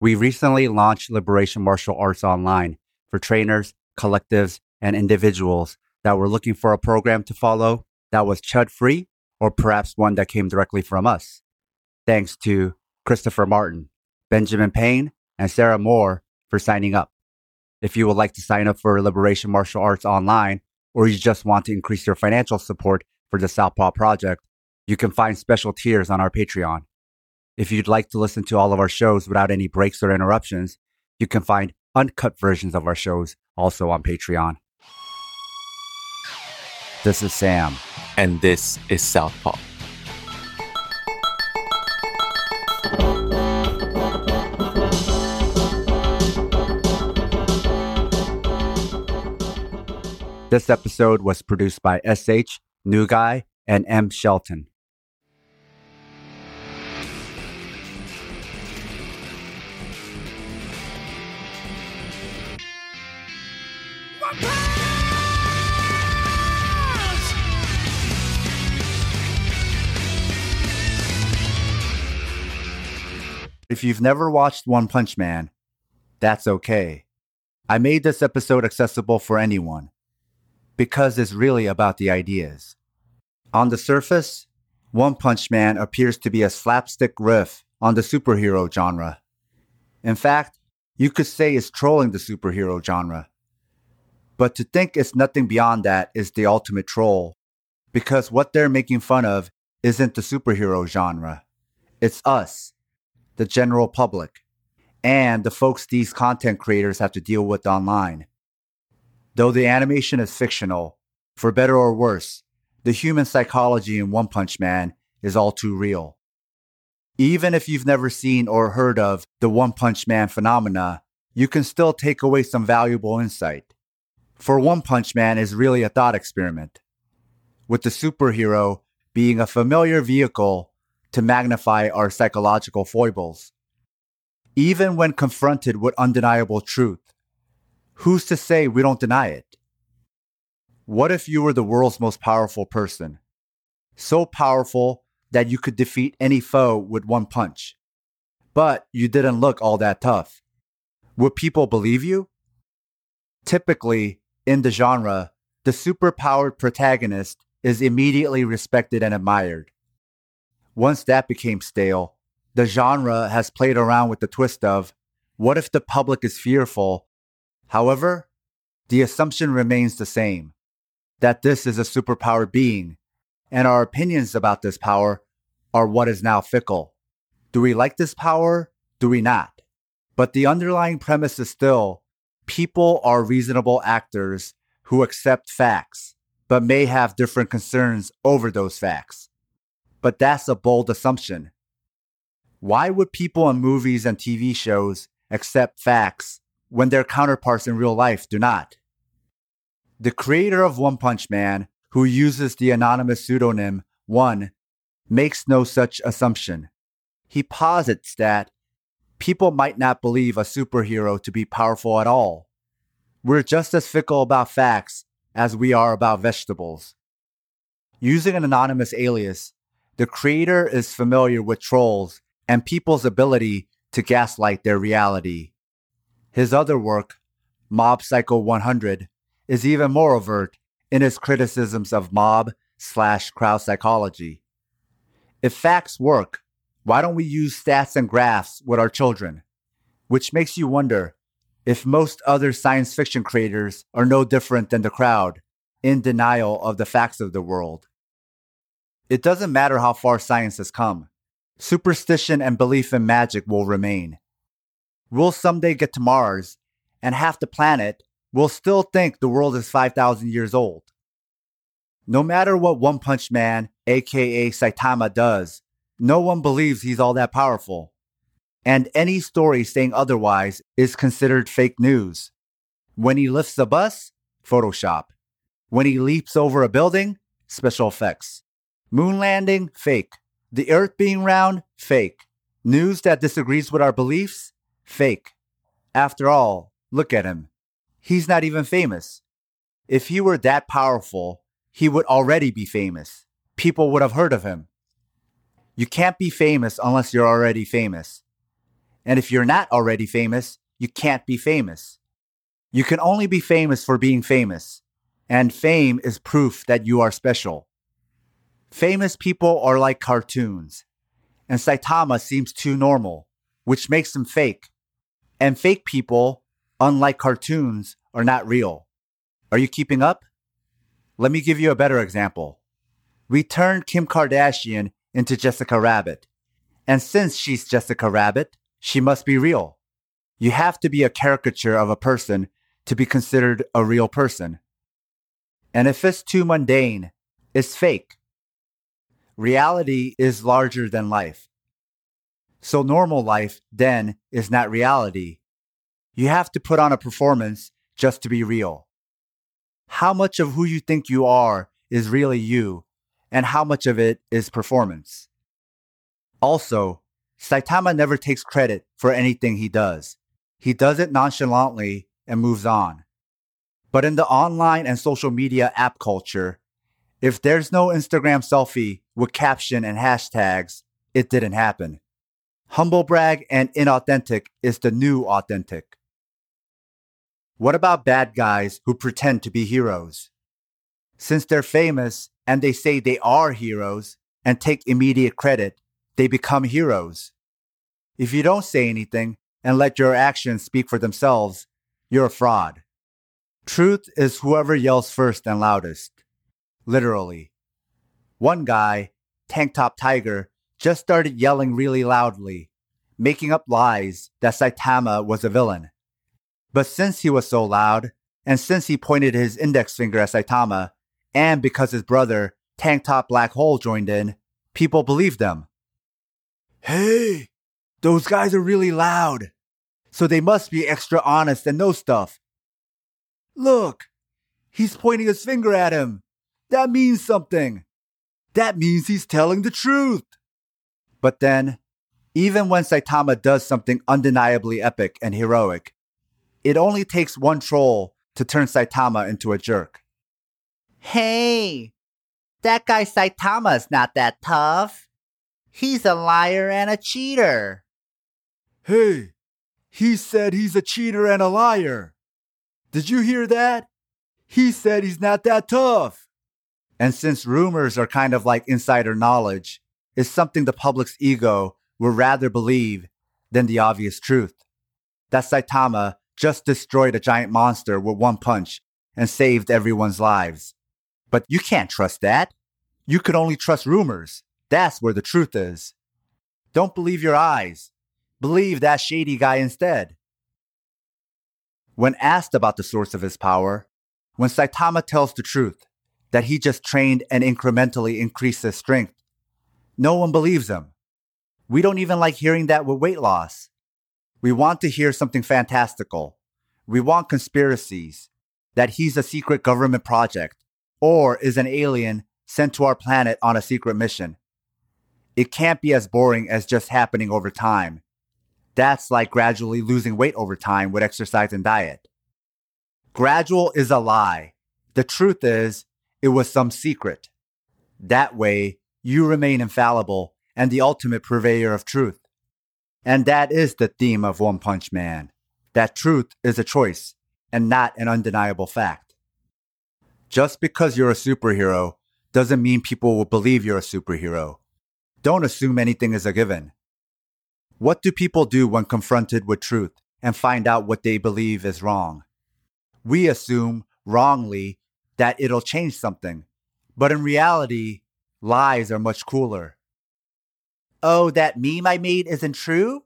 We recently launched Liberation Martial Arts Online for trainers, collectives, and individuals that were looking for a program to follow that was chud free or perhaps one that came directly from us. Thanks to Christopher Martin, Benjamin Payne, and Sarah Moore for signing up. If you would like to sign up for Liberation Martial Arts Online, or you just want to increase your financial support for the Southpaw Project, you can find special tiers on our Patreon. If you'd like to listen to all of our shows without any breaks or interruptions, you can find uncut versions of our shows also on Patreon. This is Sam. And this is Southpaw. This episode was produced by SH, New Guy, and M. Shelton. If you've never watched One Punch Man, that's okay. I made this episode accessible for anyone because it's really about the ideas. On the surface, One Punch Man appears to be a slapstick riff on the superhero genre. In fact, you could say it's trolling the superhero genre. But to think it's nothing beyond that is the ultimate troll, because what they're making fun of isn't the superhero genre. It's us, the general public, and the folks these content creators have to deal with online. Though the animation is fictional, for better or worse, the human psychology in One Punch Man is all too real. Even if you've never seen or heard of the One Punch Man phenomena, you can still take away some valuable insight. For One Punch Man is really a thought experiment, with the superhero being a familiar vehicle to magnify our psychological foibles. Even when confronted with undeniable truth, who's to say we don't deny it? What if you were the world's most powerful person? So powerful that you could defeat any foe with one punch. But you didn't look all that tough. Would people believe you? Typically, in the genre, the superpowered protagonist is immediately respected and admired. Once that became stale, the genre has played around with the twist of what if the public is fearful However, the assumption remains the same that this is a superpowered being, and our opinions about this power are what is now fickle. Do we like this power? Do we not? But the underlying premise is still people are reasonable actors who accept facts, but may have different concerns over those facts. But that's a bold assumption. Why would people in movies and TV shows accept facts when their counterparts in real life do not. The creator of One Punch Man, who uses the anonymous pseudonym One, makes no such assumption. He posits that people might not believe a superhero to be powerful at all. We're just as fickle about facts as we are about vegetables. Using an anonymous alias, the creator is familiar with trolls and people's ability to gaslight their reality. His other work, Mob Psycho 100, is even more overt in his criticisms of mob slash crowd psychology. If facts work, why don't we use stats and graphs with our children? Which makes you wonder if most other science fiction creators are no different than the crowd, in denial of the facts of the world. It doesn't matter how far science has come, superstition and belief in magic will remain we'll someday get to Mars and half the planet will still think the world is 5,000 years old. No matter what One Punch Man, aka Saitama, does, no one believes he's all that powerful. And any story saying otherwise is considered fake news. When he lifts a bus, Photoshop. When he leaps over a building, special effects. Moon landing, fake. The earth being round, fake. News that disagrees with our beliefs, Fake. After all, look at him. He's not even famous. If he were that powerful, he would already be famous. People would have heard of him. You can't be famous unless you're already famous. And if you're not already famous, you can't be famous. You can only be famous for being famous. And fame is proof that you are special. Famous people are like cartoons. And Saitama seems too normal, which makes him fake. And fake people, unlike cartoons, are not real. Are you keeping up? Let me give you a better example. We turned Kim Kardashian into Jessica Rabbit. And since she's Jessica Rabbit, she must be real. You have to be a caricature of a person to be considered a real person. And if it's too mundane, it's fake. Reality is larger than life. So normal life, then, is not reality. You have to put on a performance just to be real. How much of who you think you are is really you, and how much of it is performance? Also, Saitama never takes credit for anything he does. He does it nonchalantly and moves on. But in the online and social media app culture, if there's no Instagram selfie with caption and hashtags, it didn't happen. Humble brag and inauthentic is the new authentic. What about bad guys who pretend to be heroes? Since they're famous and they say they are heroes and take immediate credit, they become heroes. If you don't say anything and let your actions speak for themselves, you're a fraud. Truth is whoever yells first and loudest. Literally. One guy, Tank Top Tiger, just started yelling really loudly, making up lies that Saitama was a villain. But since he was so loud, and since he pointed his index finger at Saitama, and because his brother, Tank Top Black Hole, joined in, people believed them. Hey, those guys are really loud. So they must be extra honest and know stuff. Look, he's pointing his finger at him. That means something. That means he's telling the truth. But then, even when Saitama does something undeniably epic and heroic, it only takes one troll to turn Saitama into a jerk. Hey, that guy Saitama's not that tough. He's a liar and a cheater. Hey, he said he's a cheater and a liar. Did you hear that? He said he's not that tough. And since rumors are kind of like insider knowledge, it's something the public's ego would rather believe than the obvious truth. That Saitama just destroyed a giant monster with one punch and saved everyone's lives. But you can't trust that. You could only trust rumors. That's where the truth is. Don't believe your eyes. Believe that shady guy instead. When asked about the source of his power, when Saitama tells the truth, that he just trained and incrementally increased his strength, no one believes him. We don't even like hearing that with weight loss. We want to hear something fantastical. We want conspiracies, that he's a secret government project, or is an alien sent to our planet on a secret mission. It can't be as boring as just happening over time. That's like gradually losing weight over time with exercise and diet. Gradual is a lie. The truth is, it was some secret. That way, you remain infallible and the ultimate purveyor of truth. And that is the theme of One Punch Man. That truth is a choice and not an undeniable fact. Just because you're a superhero doesn't mean people will believe you're a superhero. Don't assume anything is a given. What do people do when confronted with truth and find out what they believe is wrong? We assume wrongly that it'll change something, but in reality, lies are much cooler. Oh, that meme I made isn't true?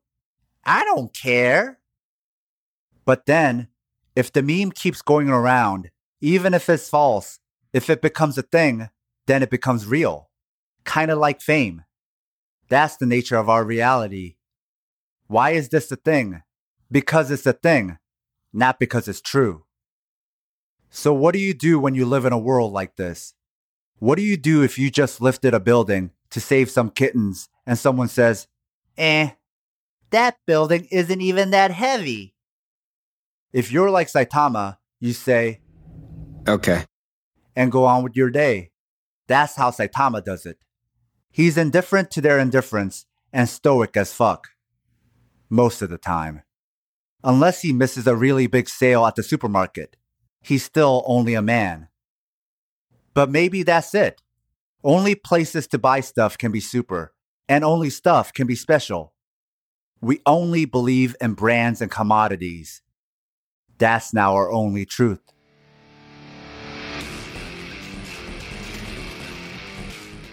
I don't care. But then, if the meme keeps going around, even if it's false, if it becomes a thing, then it becomes real. Kind of like fame. That's the nature of our reality. Why is this a thing? Because it's a thing, not because it's true. So, what do you do when you live in a world like this? What do you do if you just lifted a building to save some kittens and someone says, eh, that building isn't even that heavy? If you're like Saitama, you say, Okay. And go on with your day. That's how Saitama does it. He's indifferent to their indifference and stoic as fuck. Most of the time. Unless he misses a really big sale at the supermarket, he's still only a man. But maybe that's it. Only places to buy stuff can be super, and only stuff can be special. We only believe in brands and commodities. That's now our only truth.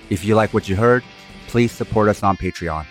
If you like what you heard, please support us on Patreon.